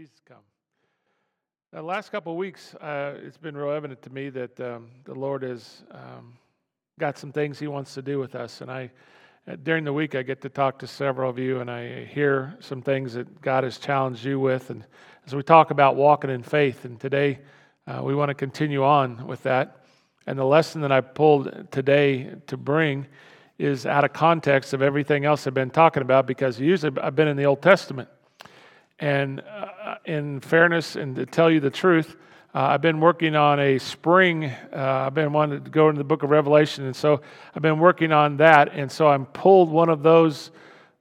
Jesus come. The last couple of weeks, uh, it's been real evident to me that um, the Lord has um, got some things He wants to do with us. And I, uh, during the week, I get to talk to several of you, and I hear some things that God has challenged you with. And as we talk about walking in faith, and today uh, we want to continue on with that. And the lesson that I pulled today to bring is out of context of everything else I've been talking about because usually I've been in the Old Testament. And uh, in fairness, and to tell you the truth, uh, I've been working on a spring. Uh, I've been wanting to go into the book of Revelation, and so I've been working on that. And so I'm pulled one of those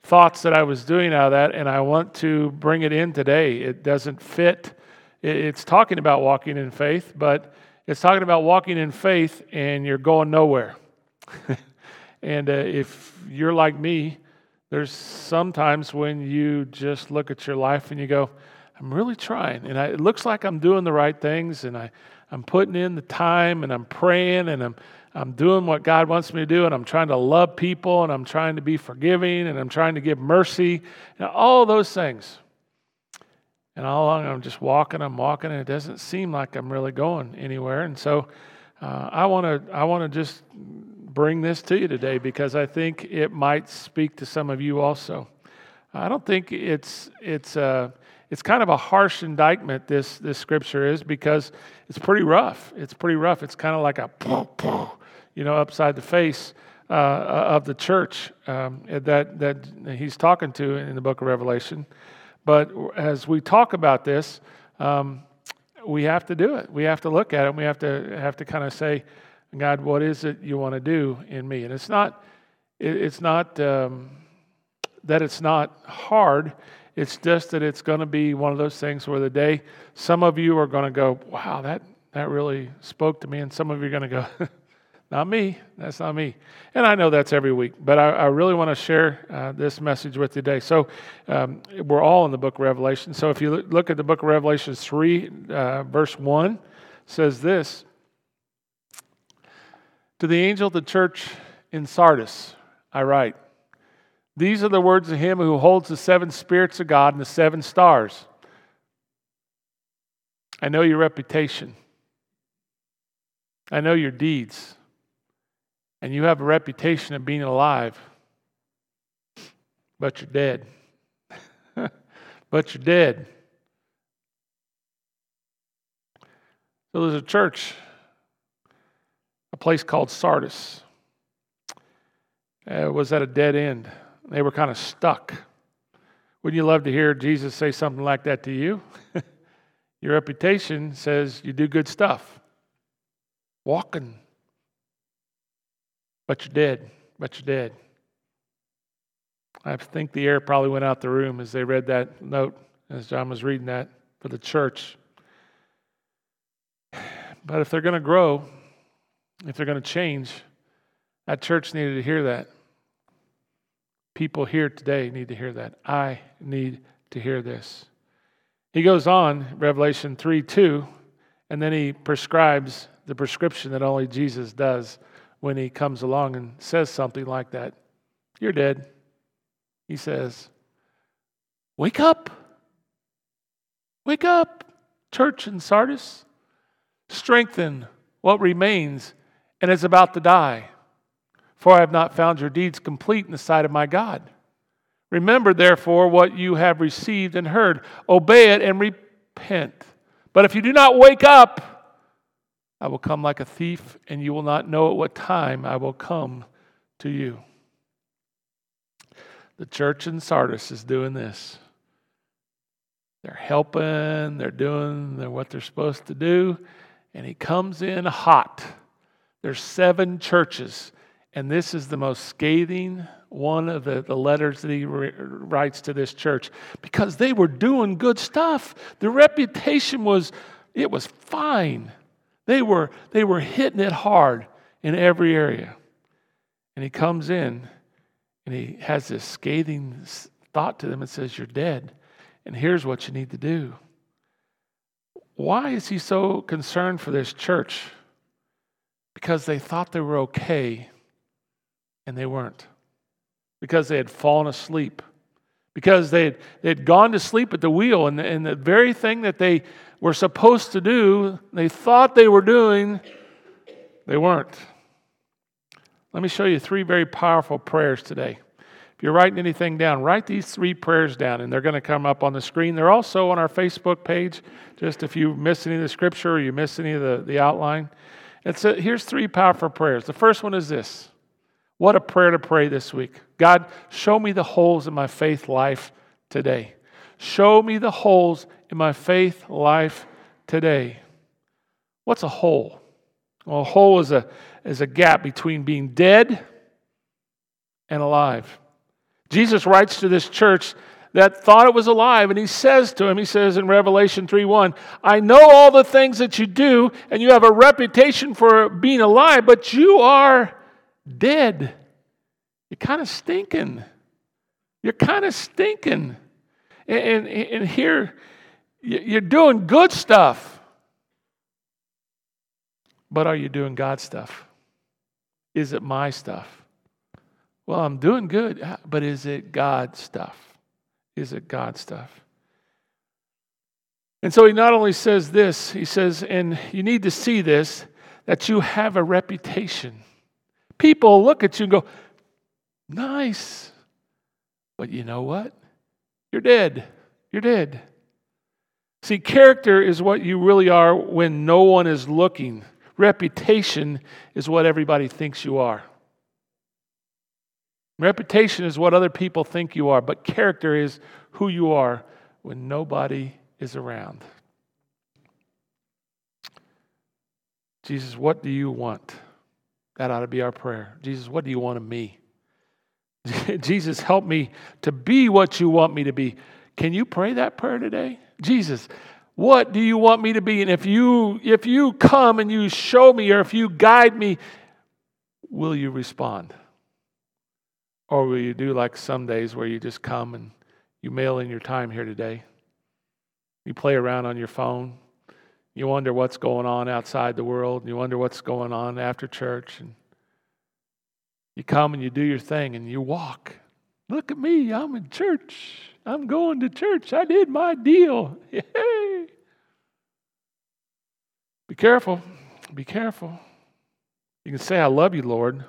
thoughts that I was doing out of that, and I want to bring it in today. It doesn't fit. It's talking about walking in faith, but it's talking about walking in faith and you're going nowhere. and uh, if you're like me, there's sometimes when you just look at your life and you go, I'm really trying. And I, it looks like I'm doing the right things and I, I'm putting in the time and I'm praying and I'm, I'm doing what God wants me to do and I'm trying to love people and I'm trying to be forgiving and I'm trying to give mercy and all those things. And all along I'm just walking, I'm walking, and it doesn't seem like I'm really going anywhere. And so uh, I want to I want to just bring this to you today because I think it might speak to some of you also. I don't think it's it's uh, it's kind of a harsh indictment. This this scripture is because it's pretty rough. It's pretty rough. It's kind of like a you know upside the face uh, of the church um, that that he's talking to in the book of Revelation. But as we talk about this, um, we have to do it. We have to look at it. we have to have to kind of say God, what is it you want to do in me? And it's not, it's not um, that it's not hard. It's just that it's going to be one of those things where the day some of you are going to go, wow, that, that really spoke to me. And some of you are going to go, not me. That's not me. And I know that's every week, but I, I really want to share uh, this message with you today. So um, we're all in the book of Revelation. So if you look at the book of Revelation 3, uh, verse 1, says this to the angel of the church in Sardis, I write These are the words of him who holds the seven spirits of God and the seven stars. I know your reputation, I know your deeds, and you have a reputation of being alive, but you're dead. but you're dead. So there's a church a place called Sardis. Uh, was at a dead end. They were kind of stuck. Wouldn't you love to hear Jesus say something like that to you? Your reputation says you do good stuff, walking, but you're dead, but you're dead. I think the air probably went out the room as they read that note, as John was reading that for the church. But if they're going to grow, if they're going to change, that church needed to hear that. People here today need to hear that. I need to hear this. He goes on, Revelation 3 2, and then he prescribes the prescription that only Jesus does when he comes along and says something like that. You're dead. He says, Wake up. Wake up, church in Sardis. Strengthen what remains and is about to die. For I have not found your deeds complete in the sight of my God. Remember, therefore, what you have received and heard. Obey it and repent. But if you do not wake up, I will come like a thief, and you will not know at what time I will come to you. The church in Sardis is doing this. They're helping, they're doing what they're supposed to do, and he comes in hot there's seven churches, and this is the most scathing one of the, the letters that he re- writes to this church because they were doing good stuff. The reputation was, it was fine. They were, they were hitting it hard in every area. And he comes in and he has this scathing thought to them and says, You're dead. And here's what you need to do. Why is he so concerned for this church? because they thought they were okay and they weren't, because they had fallen asleep, because they'd, they'd gone to sleep at the wheel, and, and the very thing that they were supposed to do, they thought they were doing, they weren't. Let me show you three very powerful prayers today. If you're writing anything down, write these three prayers down, and they're going to come up on the screen. They're also on our Facebook page, just if you miss any of the scripture or you miss any of the, the outline. It's a, here's three powerful prayers. The first one is this What a prayer to pray this week. God, show me the holes in my faith life today. Show me the holes in my faith life today. What's a hole? Well, a hole is a, is a gap between being dead and alive. Jesus writes to this church that thought it was alive, and he says to him, he says in Revelation 3 1, I know all the things that you do, and you have a reputation for being alive, but you are dead. You're kind of stinking. You're kind of stinking. And, and, and here, you're doing good stuff. But are you doing God stuff? Is it my stuff? Well, I'm doing good, uh, but is it God stuff? Is it God stuff? And so he not only says this, he says, and you need to see this, that you have a reputation. People look at you and go, nice. But you know what? You're dead. You're dead. See, character is what you really are when no one is looking. Reputation is what everybody thinks you are. Reputation is what other people think you are, but character is who you are when nobody is around. Jesus, what do you want? That ought to be our prayer. Jesus, what do you want of me? Jesus, help me to be what you want me to be. Can you pray that prayer today? Jesus, what do you want me to be? And if you if you come and you show me or if you guide me, will you respond? Or will you do like some days where you just come and you mail in your time here today? You play around on your phone. You wonder what's going on outside the world. and You wonder what's going on after church. And you come and you do your thing and you walk. Look at me. I'm in church. I'm going to church. I did my deal. Yay. Be careful. Be careful. You can say, I love you, Lord.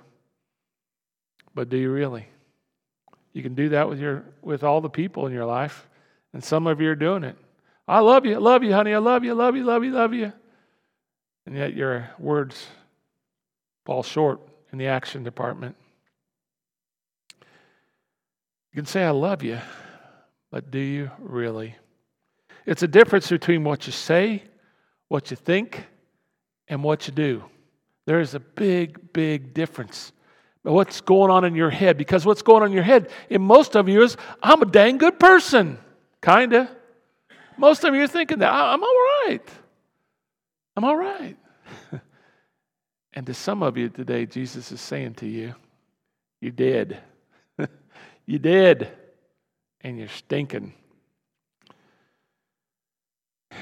But do you really? You can do that with your with all the people in your life, and some of you are doing it. I love you, I love you, honey, I love you, love you, love you, love you. And yet your words fall short in the action department. You can say, I love you, but do you really? It's a difference between what you say, what you think, and what you do. There is a big, big difference what's going on in your head. Because what's going on in your head in most of you is, I'm a dang good person. Kinda. Most of you are thinking that I'm all right. I'm all right. and to some of you today, Jesus is saying to you, You did. you did. And you're stinking.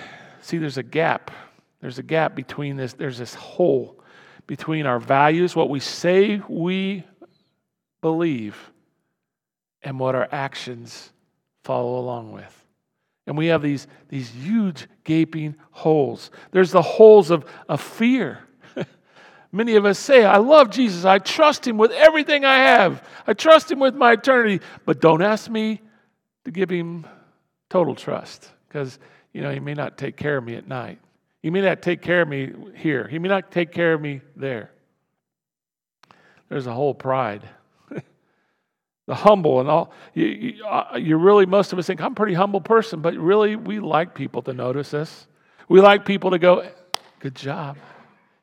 See, there's a gap. There's a gap between this, there's this hole between our values, what we say we believe, and what our actions follow along with. And we have these, these huge gaping holes. There's the holes of, of fear. Many of us say, I love Jesus. I trust him with everything I have. I trust him with my eternity. But don't ask me to give him total trust because, you know, he may not take care of me at night. He may not take care of me here. He may not take care of me there. There's a hole pride. The humble and all. You, you, uh, you, really, most of us think, I'm a pretty humble person, but really, we like people to notice us. We like people to go, Good job.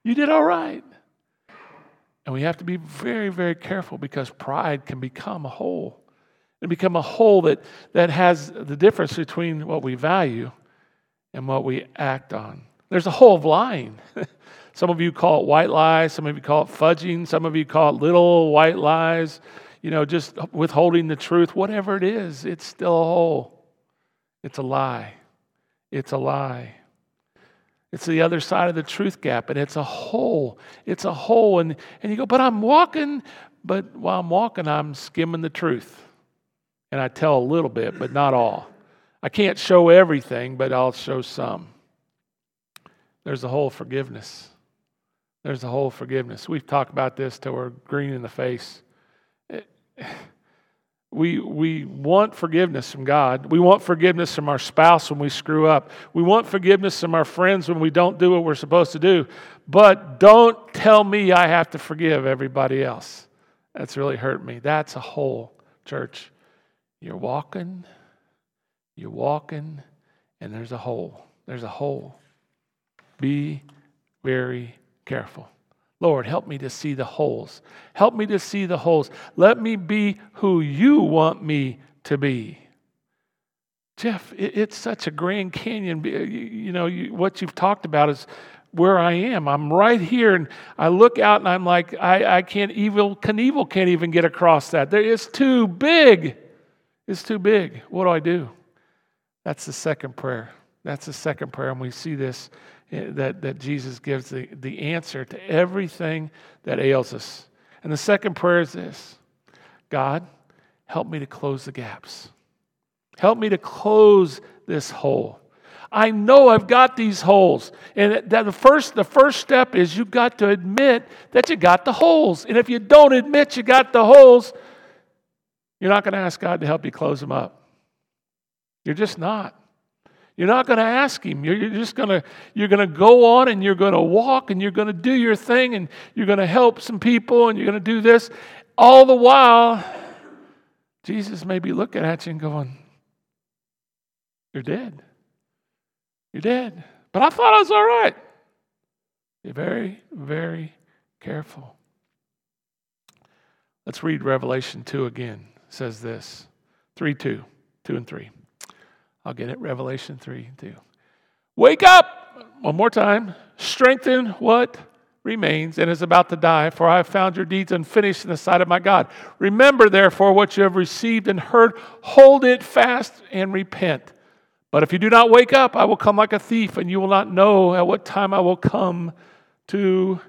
You did all right. And we have to be very, very careful because pride can become a hole. and become a hole that, that has the difference between what we value and what we act on. There's a hole of lying. some of you call it white lies, some of you call it fudging, some of you call it little white lies, you know, just withholding the truth. Whatever it is, it's still a hole. It's a lie. It's a lie. It's the other side of the truth gap, and it's a hole. It's a hole. And, and you go, but I'm walking, but while I'm walking, I'm skimming the truth. And I tell a little bit, but not all. I can't show everything, but I'll show some. There's a hole forgiveness. There's a hole forgiveness. We've talked about this till we're green in the face. We, we want forgiveness from God. We want forgiveness from our spouse when we screw up. We want forgiveness from our friends when we don't do what we're supposed to do. But don't tell me I have to forgive everybody else. That's really hurt me. That's a hole, church. You're walking, you're walking, and there's a hole. There's a hole. Be very careful. Lord, help me to see the holes. Help me to see the holes. Let me be who you want me to be. Jeff, it's such a Grand Canyon. You know, what you've talked about is where I am. I'm right here, and I look out and I'm like, I, I can't, Evel Knievel can't even get across that. There, It's too big. It's too big. What do I do? That's the second prayer. That's the second prayer, and we see this Eh, that, that Jesus gives the, the answer to everything that ails us. And the second prayer is this God, help me to close the gaps. Help me to close this hole. I know I've got these holes. And the first, the first step is you've got to admit that you got the holes. And if you don't admit you got the holes, you're not going to ask God to help you close them up. You're just not. You're not going to ask him. You're, just going to you're going to go on and you're going to walk and you're going to do your thing and you're going to help some people and you're going to do this. All the while, Jesus may be looking at you and going, "You're dead. You're dead." But I thought I was all right. Be very, very careful. Let's read Revelation 2 again. It says this 3 2, 2 and 3. I'll get it. Revelation 3 2. Wake up! One more time. Strengthen what remains and is about to die, for I have found your deeds unfinished in the sight of my God. Remember, therefore, what you have received and heard, hold it fast and repent. But if you do not wake up, I will come like a thief, and you will not know at what time I will come to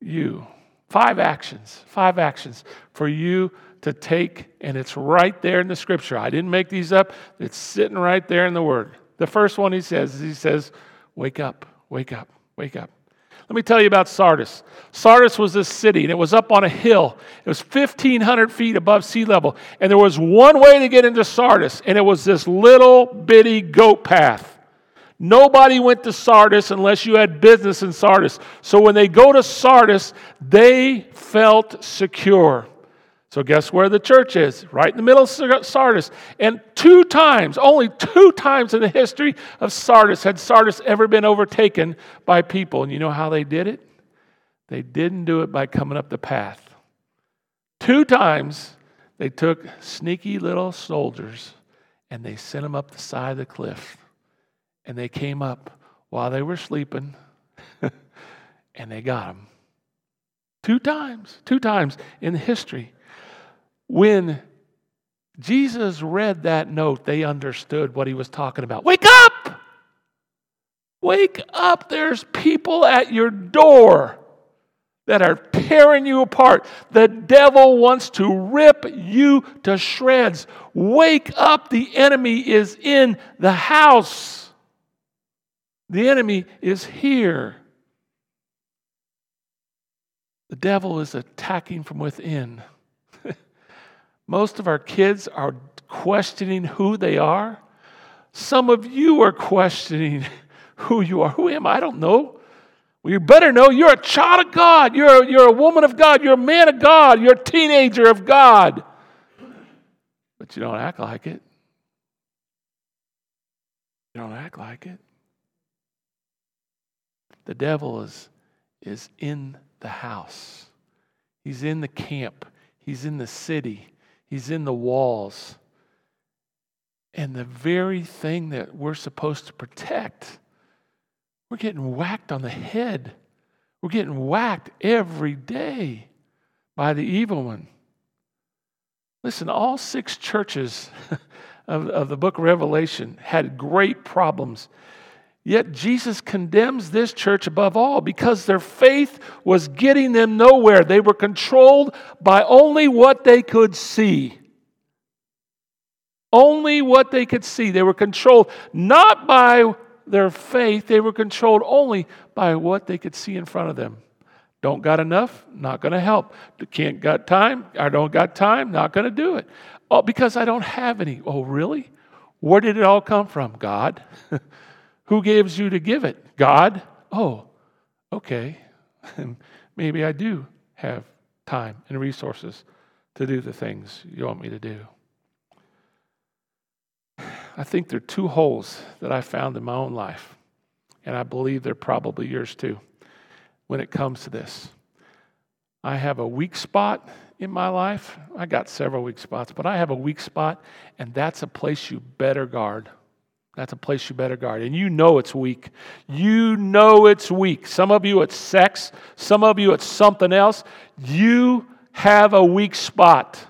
you. Five actions, five actions for you to take, and it's right there in the scripture. I didn't make these up, it's sitting right there in the word. The first one he says, is he says, Wake up, wake up, wake up. Let me tell you about Sardis. Sardis was this city, and it was up on a hill. It was 1,500 feet above sea level. And there was one way to get into Sardis, and it was this little bitty goat path. Nobody went to Sardis unless you had business in Sardis. So when they go to Sardis, they felt secure. So, guess where the church is? Right in the middle of Sardis. And two times, only two times in the history of Sardis, had Sardis ever been overtaken by people. And you know how they did it? They didn't do it by coming up the path. Two times, they took sneaky little soldiers and they sent them up the side of the cliff. And they came up while they were sleeping and they got them. Two times, two times in history. When Jesus read that note, they understood what he was talking about. Wake up! Wake up! There's people at your door that are tearing you apart. The devil wants to rip you to shreds. Wake up! The enemy is in the house. The enemy is here. The devil is attacking from within. Most of our kids are questioning who they are. Some of you are questioning who you are. Who am I? I don't know. Well, you better know you're a child of God. You're you're a woman of God. You're a man of God. You're a teenager of God. But you don't act like it. You don't act like it. The devil is, is in the house, he's in the camp, he's in the city. He's in the walls. And the very thing that we're supposed to protect, we're getting whacked on the head. We're getting whacked every day by the evil one. Listen, all six churches of, of the book of Revelation had great problems Yet Jesus condemns this church above all because their faith was getting them nowhere. They were controlled by only what they could see. Only what they could see. They were controlled not by their faith, they were controlled only by what they could see in front of them. Don't got enough, not going to help. Can't got time, I don't got time, not going to do it. Oh, because I don't have any. Oh, really? Where did it all come from? God. Who gives you to give it? God. Oh, okay. Maybe I do have time and resources to do the things you want me to do. I think there are two holes that I found in my own life, and I believe they're probably yours too when it comes to this. I have a weak spot in my life. I got several weak spots, but I have a weak spot, and that's a place you better guard. That's a place you better guard. And you know it's weak. You know it's weak. Some of you it's sex, some of you it's something else. You have a weak spot.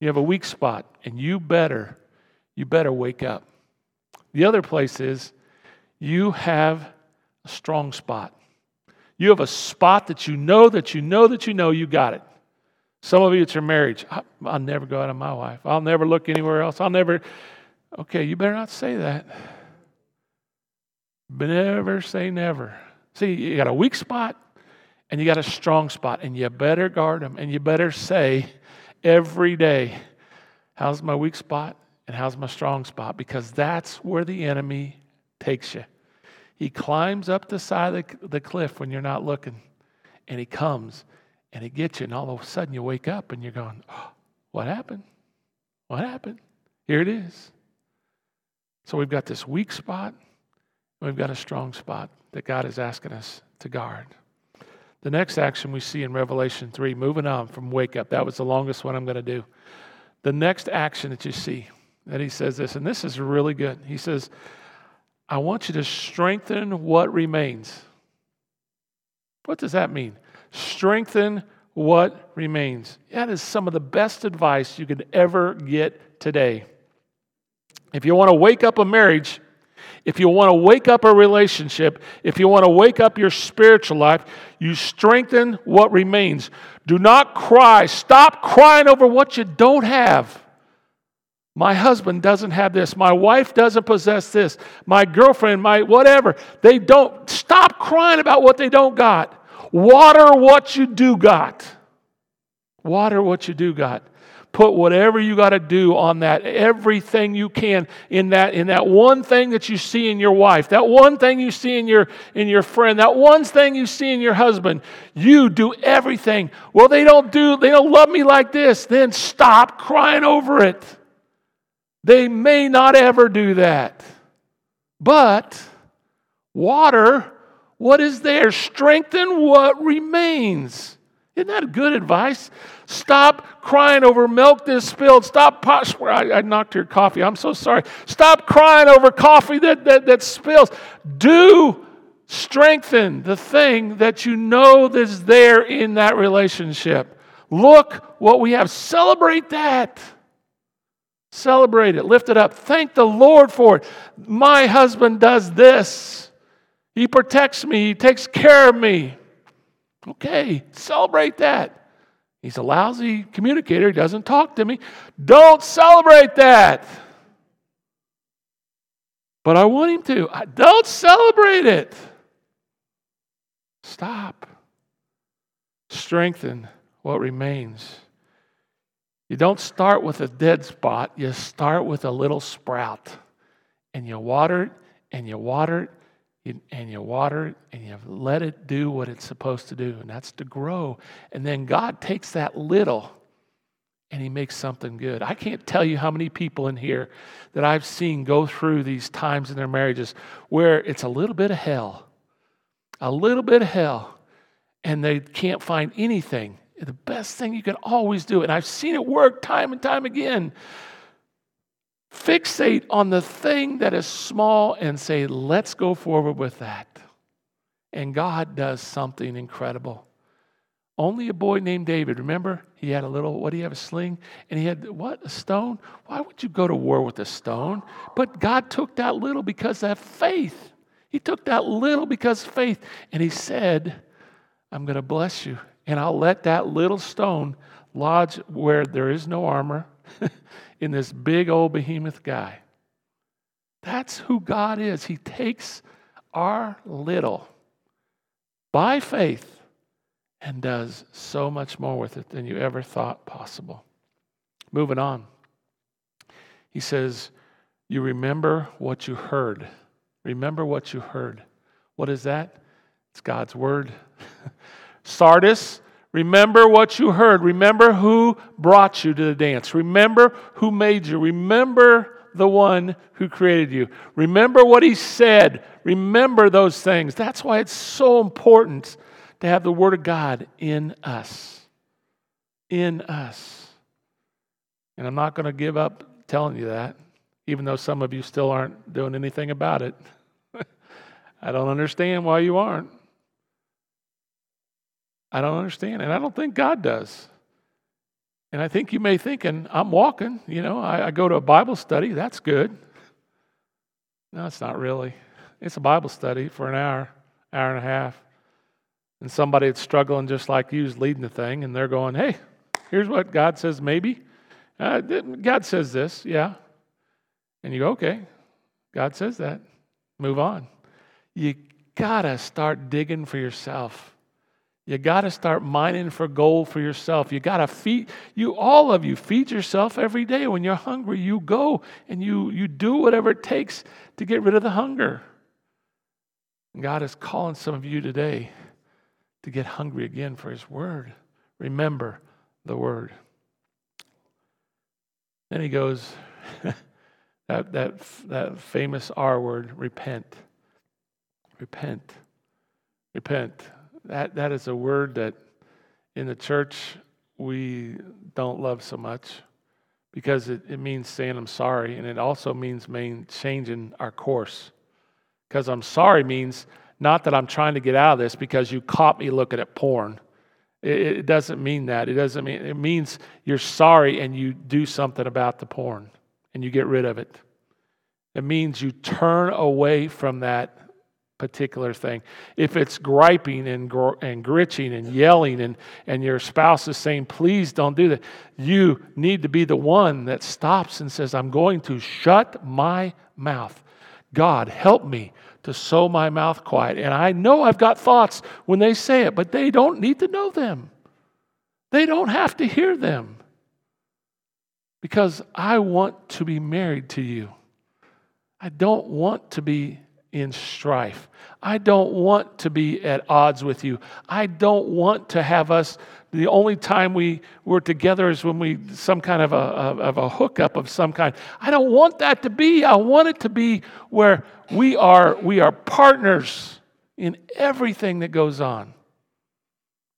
You have a weak spot, and you better, you better wake up. The other place is you have a strong spot. You have a spot that you know that you know that you know you got it. Some of you, it's your marriage. I'll never go out of my wife. I'll never look anywhere else. I'll never. Okay, you better not say that. Never say never. See, you got a weak spot and you got a strong spot, and you better guard them, and you better say every day, How's my weak spot and how's my strong spot? Because that's where the enemy takes you. He climbs up the side of the, the cliff when you're not looking, and he comes and he gets you, and all of a sudden you wake up and you're going, oh, What happened? What happened? Here it is. So we've got this weak spot, we've got a strong spot that God is asking us to guard. The next action we see in Revelation 3, moving on from wake up, that was the longest one I'm going to do. The next action that you see, that he says this, and this is really good. He says, I want you to strengthen what remains. What does that mean? Strengthen what remains. That is some of the best advice you could ever get today. If you want to wake up a marriage, if you want to wake up a relationship, if you want to wake up your spiritual life, you strengthen what remains. Do not cry. Stop crying over what you don't have. My husband doesn't have this. My wife doesn't possess this. My girlfriend, my whatever. They don't. Stop crying about what they don't got. Water what you do got. Water what you do got put whatever you got to do on that everything you can in that in that one thing that you see in your wife that one thing you see in your in your friend that one thing you see in your husband. You do everything. Well they don't do they don't love me like this then stop crying over it. They may not ever do that. But water what is there? Strengthen what remains isn't that good advice? Stop crying over milk that's spilled. Stop, I, I knocked your coffee. I'm so sorry. Stop crying over coffee that, that, that spills. Do strengthen the thing that you know that's there in that relationship. Look what we have. Celebrate that. Celebrate it. Lift it up. Thank the Lord for it. My husband does this. He protects me, he takes care of me. Okay, celebrate that. He's a lousy communicator. He doesn't talk to me. Don't celebrate that. But I want him to. Don't celebrate it. Stop. Strengthen what remains. You don't start with a dead spot, you start with a little sprout. And you water it, and you water it, and you water it and you let it do what it's supposed to do, and that's to grow. And then God takes that little and He makes something good. I can't tell you how many people in here that I've seen go through these times in their marriages where it's a little bit of hell, a little bit of hell, and they can't find anything. The best thing you can always do, and I've seen it work time and time again Fixate on the thing that is small and say, let's go forward with that. And God does something incredible. Only a boy named David, remember? He had a little, what do you have, a sling? And he had, what, a stone? Why would you go to war with a stone? But God took that little because of faith. He took that little because of faith. And he said, I'm going to bless you. And I'll let that little stone lodge where there is no armor, in this big old behemoth guy. That's who God is. He takes our little by faith and does so much more with it than you ever thought possible. Moving on. He says, You remember what you heard. Remember what you heard. What is that? It's God's word. Sardis, remember what you heard. Remember who brought you to the dance. Remember who made you. Remember the one who created you. Remember what he said. Remember those things. That's why it's so important to have the Word of God in us. In us. And I'm not going to give up telling you that, even though some of you still aren't doing anything about it. I don't understand why you aren't. I don't understand, and I don't think God does. And I think you may think, and I'm walking, you know, I, I go to a Bible study, that's good. No, it's not really. It's a Bible study for an hour, hour and a half. And somebody that's struggling just like you is leading the thing, and they're going, hey, here's what God says, maybe. Uh, God says this, yeah. And you go, okay, God says that. Move on. You got to start digging for yourself. You got to start mining for gold for yourself. You got to feed you all of you feed yourself every day when you're hungry. You go and you you do whatever it takes to get rid of the hunger. God is calling some of you today to get hungry again for his word. Remember the word. Then he goes that that that famous R word, repent. Repent. Repent. That, that is a word that in the church we don't love so much because it, it means saying I'm sorry, and it also means main, changing our course. Because I'm sorry means not that I'm trying to get out of this because you caught me looking at porn. It, it doesn't mean that. It doesn't mean it means you're sorry and you do something about the porn and you get rid of it. It means you turn away from that particular thing. If it's griping and, gr- and gritching and yelling, and, and your spouse is saying, please don't do that, you need to be the one that stops and says, I'm going to shut my mouth. God, help me to sew my mouth quiet. And I know I've got thoughts when they say it, but they don't need to know them. They don't have to hear them. Because I want to be married to you. I don't want to be in strife. I don't want to be at odds with you. I don't want to have us, the only time we were together is when we, some kind of a, of a hookup of some kind. I don't want that to be. I want it to be where we are, we are partners in everything that goes on.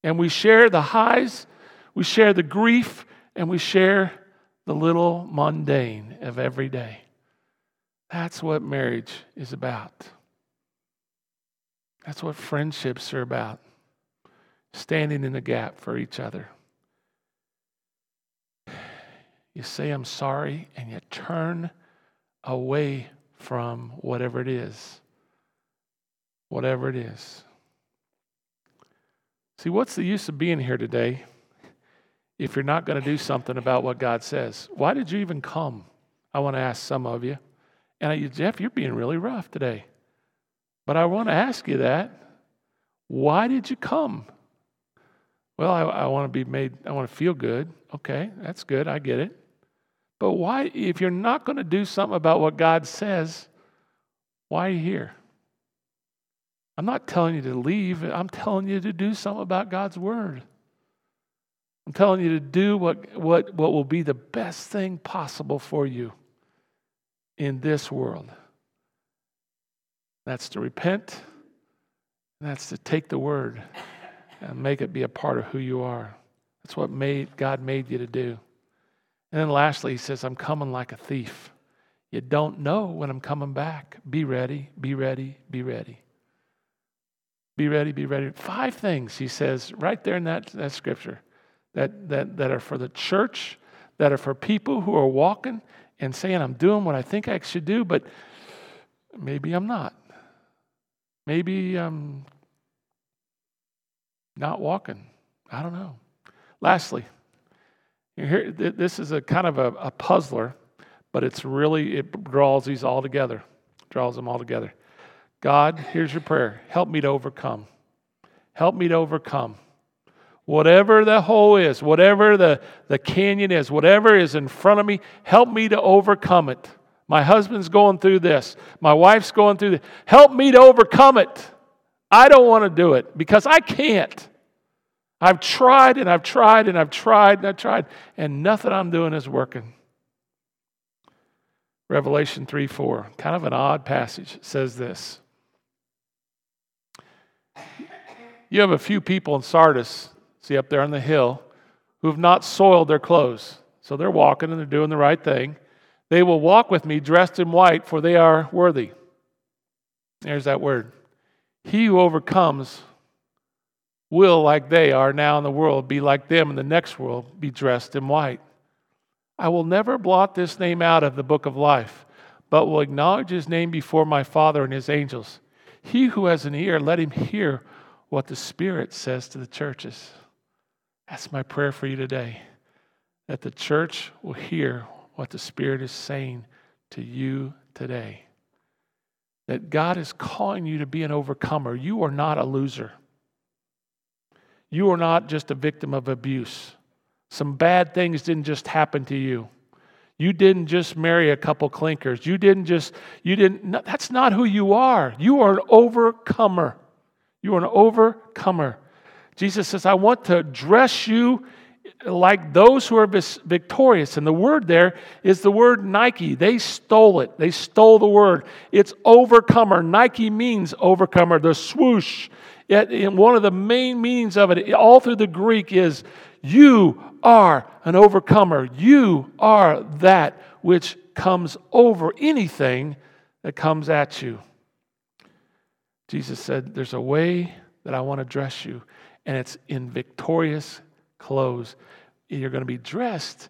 And we share the highs, we share the grief, and we share the little mundane of every day. That's what marriage is about. That's what friendships are about standing in the gap for each other. You say, I'm sorry, and you turn away from whatever it is. Whatever it is. See, what's the use of being here today if you're not going to do something about what God says? Why did you even come? I want to ask some of you. And I, Jeff, you're being really rough today. But I want to ask you that. Why did you come? Well, I, I want to be made, I want to feel good. Okay, that's good. I get it. But why, if you're not going to do something about what God says, why are you here? I'm not telling you to leave, I'm telling you to do something about God's word. I'm telling you to do what, what, what will be the best thing possible for you in this world. That's to repent, that's to take the word and make it be a part of who you are. That's what made God made you to do. And then lastly, he says, I'm coming like a thief. You don't know when I'm coming back. Be ready, be ready, be ready. Be ready, be ready. Five things, he says, right there in that, that scripture, that, that, that are for the church, that are for people who are walking and saying, I'm doing what I think I should do, but maybe I'm not. Maybe I'm not walking. I don't know. Lastly, Here, this is a kind of a, a puzzler, but it's really, it draws these all together, draws them all together. God, here's your prayer. Help me to overcome. Help me to overcome. Whatever the hole is, whatever the, the canyon is, whatever is in front of me, help me to overcome it. My husband's going through this. My wife's going through this. Help me to overcome it. I don't want to do it because I can't. I've tried and I've tried and I've tried and I've tried, and nothing I'm doing is working. Revelation 3 4, kind of an odd passage, says this. You have a few people in Sardis, see up there on the hill, who have not soiled their clothes. So they're walking and they're doing the right thing. They will walk with me dressed in white, for they are worthy. There's that word. He who overcomes will, like they are now in the world, be like them in the next world, be dressed in white. I will never blot this name out of the book of life, but will acknowledge his name before my Father and his angels. He who has an ear, let him hear what the Spirit says to the churches. That's my prayer for you today that the church will hear what the Spirit is saying to you today. That God is calling you to be an overcomer. You are not a loser. You are not just a victim of abuse. Some bad things didn't just happen to you. You didn't just marry a couple clinkers. You didn't just, you didn't, that's not who you are. You are an overcomer. You are an overcomer. Jesus says, I want to dress you like those who are victorious. And the word there is the word Nike. They stole it, they stole the word. It's overcomer. Nike means overcomer. The swoosh and one of the main meanings of it, all through the Greek, is you are an overcomer. You are that which comes over anything that comes at you. Jesus said, There's a way that I want to dress you, and it's in victorious clothes. You're going to be dressed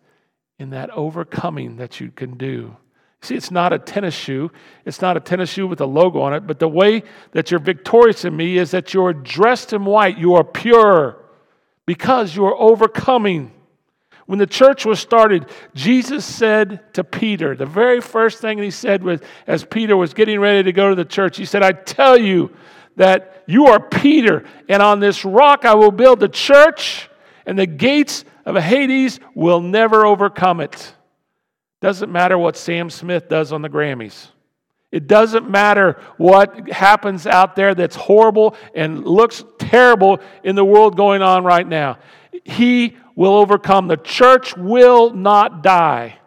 in that overcoming that you can do. See, it's not a tennis shoe. It's not a tennis shoe with a logo on it, but the way that you're victorious in me is that you're dressed in white. You are pure because you are overcoming. When the church was started, Jesus said to Peter, the very first thing he said was, as Peter was getting ready to go to the church, he said, I tell you that you are Peter, and on this rock I will build the church, and the gates of Hades will never overcome it. Doesn't matter what Sam Smith does on the Grammys. It doesn't matter what happens out there that's horrible and looks terrible in the world going on right now. He will overcome. The church will not die.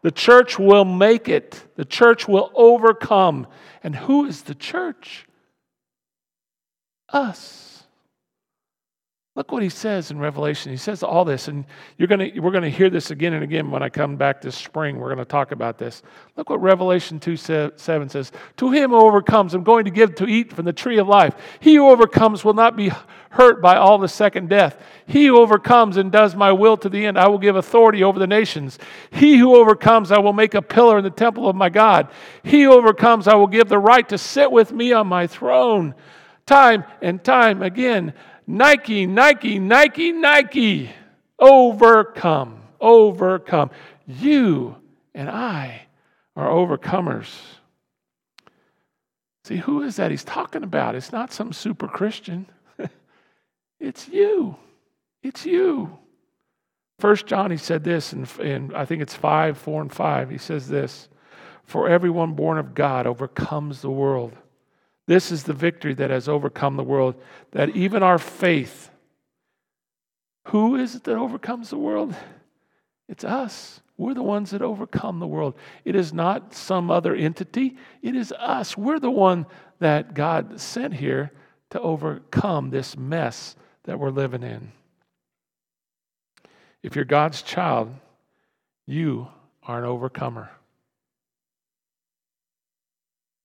The church will make it. The church will overcome. And who is the church? Us. Look what he says in Revelation. He says all this, and you're gonna, we're going to hear this again and again when I come back this spring. We're going to talk about this. Look what Revelation 2 7 says To him who overcomes, I'm going to give to eat from the tree of life. He who overcomes will not be hurt by all the second death. He who overcomes and does my will to the end, I will give authority over the nations. He who overcomes, I will make a pillar in the temple of my God. He who overcomes, I will give the right to sit with me on my throne. Time and time again. Nike, Nike, Nike, Nike. Overcome, overcome. You and I are overcomers. See, who is that he's talking about? It's not some super Christian. it's you. It's you. First John, he said this, and, and I think it's 5, 4, and 5. He says this For everyone born of God overcomes the world. This is the victory that has overcome the world, that even our faith, who is it that overcomes the world? It's us. We're the ones that overcome the world. It is not some other entity, it is us. We're the one that God sent here to overcome this mess that we're living in. If you're God's child, you are an overcomer.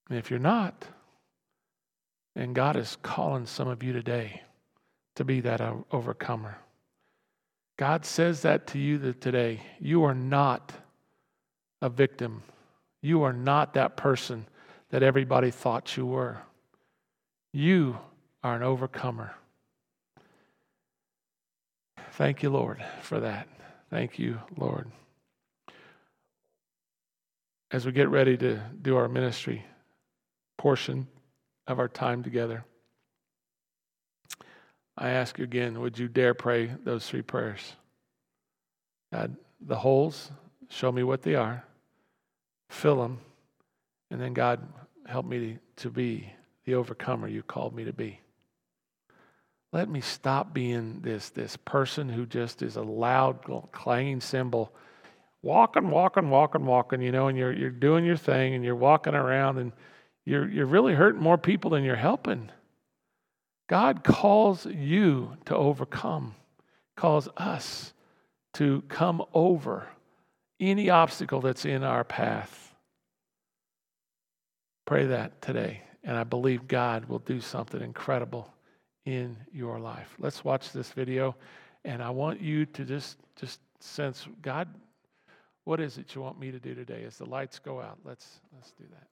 And if you're not, and God is calling some of you today to be that overcomer. God says that to you that today. You are not a victim. You are not that person that everybody thought you were. You are an overcomer. Thank you, Lord, for that. Thank you, Lord. As we get ready to do our ministry portion of our time together, I ask you again, would you dare pray those three prayers? God, the holes, show me what they are, fill them, and then God, help me to be the overcomer you called me to be. Let me stop being this, this person who just is a loud, clanging cymbal, walking, walking, walking, walking, you know, and you're, you're doing your thing and you're walking around and you're, you're really hurting more people than you're helping. God calls you to overcome, calls us to come over any obstacle that's in our path. Pray that today, and I believe God will do something incredible in your life. Let's watch this video, and I want you to just just sense God, what is it you want me to do today? As the lights go out, let's let's do that.